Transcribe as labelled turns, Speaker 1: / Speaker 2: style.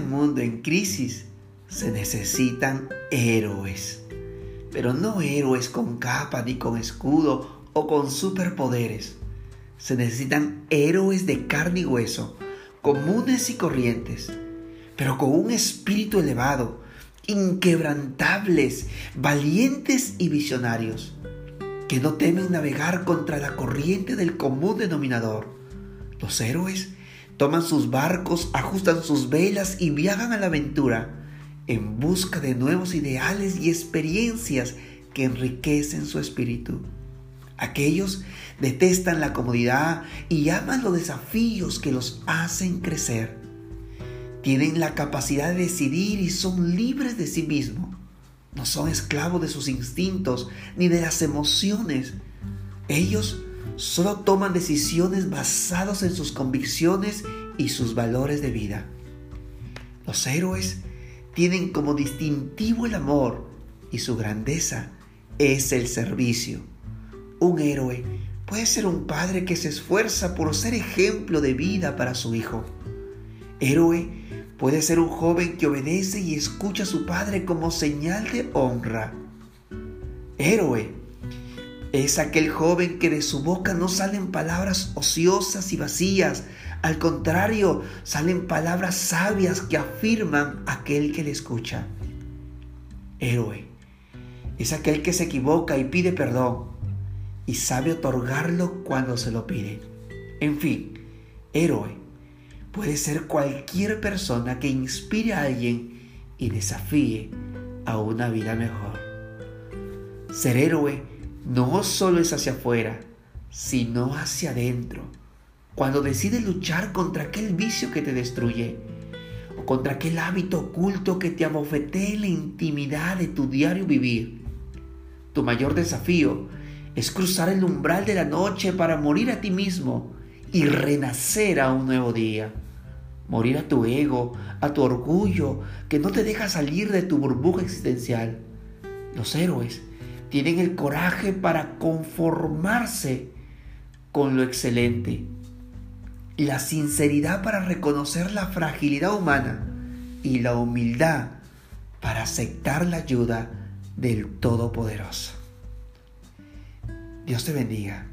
Speaker 1: mundo en crisis se necesitan héroes, pero no héroes con capa ni con escudo o con superpoderes. Se necesitan héroes de carne y hueso, comunes y corrientes, pero con un espíritu elevado, inquebrantables, valientes y visionarios, que no temen navegar contra la corriente del común denominador. Los héroes toman sus barcos, ajustan sus velas y viajan a la aventura en busca de nuevos ideales y experiencias que enriquecen su espíritu. Aquellos detestan la comodidad y aman los desafíos que los hacen crecer. Tienen la capacidad de decidir y son libres de sí mismos. No son esclavos de sus instintos ni de las emociones. Ellos solo toman decisiones basadas en sus convicciones y sus valores de vida. Los héroes tienen como distintivo el amor y su grandeza es el servicio. Un héroe puede ser un padre que se esfuerza por ser ejemplo de vida para su hijo. Héroe puede ser un joven que obedece y escucha a su padre como señal de honra. Héroe es aquel joven que de su boca no salen palabras ociosas y vacías, al contrario, salen palabras sabias que afirman aquel que le escucha. Héroe es aquel que se equivoca y pide perdón y sabe otorgarlo cuando se lo pide. En fin, héroe puede ser cualquier persona que inspire a alguien y desafíe a una vida mejor. Ser héroe no solo es hacia afuera, sino hacia adentro. Cuando decides luchar contra aquel vicio que te destruye, o contra aquel hábito oculto que te abofetee en la intimidad de tu diario vivir, tu mayor desafío es cruzar el umbral de la noche para morir a ti mismo y renacer a un nuevo día. Morir a tu ego, a tu orgullo, que no te deja salir de tu burbuja existencial. Los héroes tienen el coraje para conformarse con lo excelente, la sinceridad para reconocer la fragilidad humana y la humildad para aceptar la ayuda del Todopoderoso. Dios te bendiga.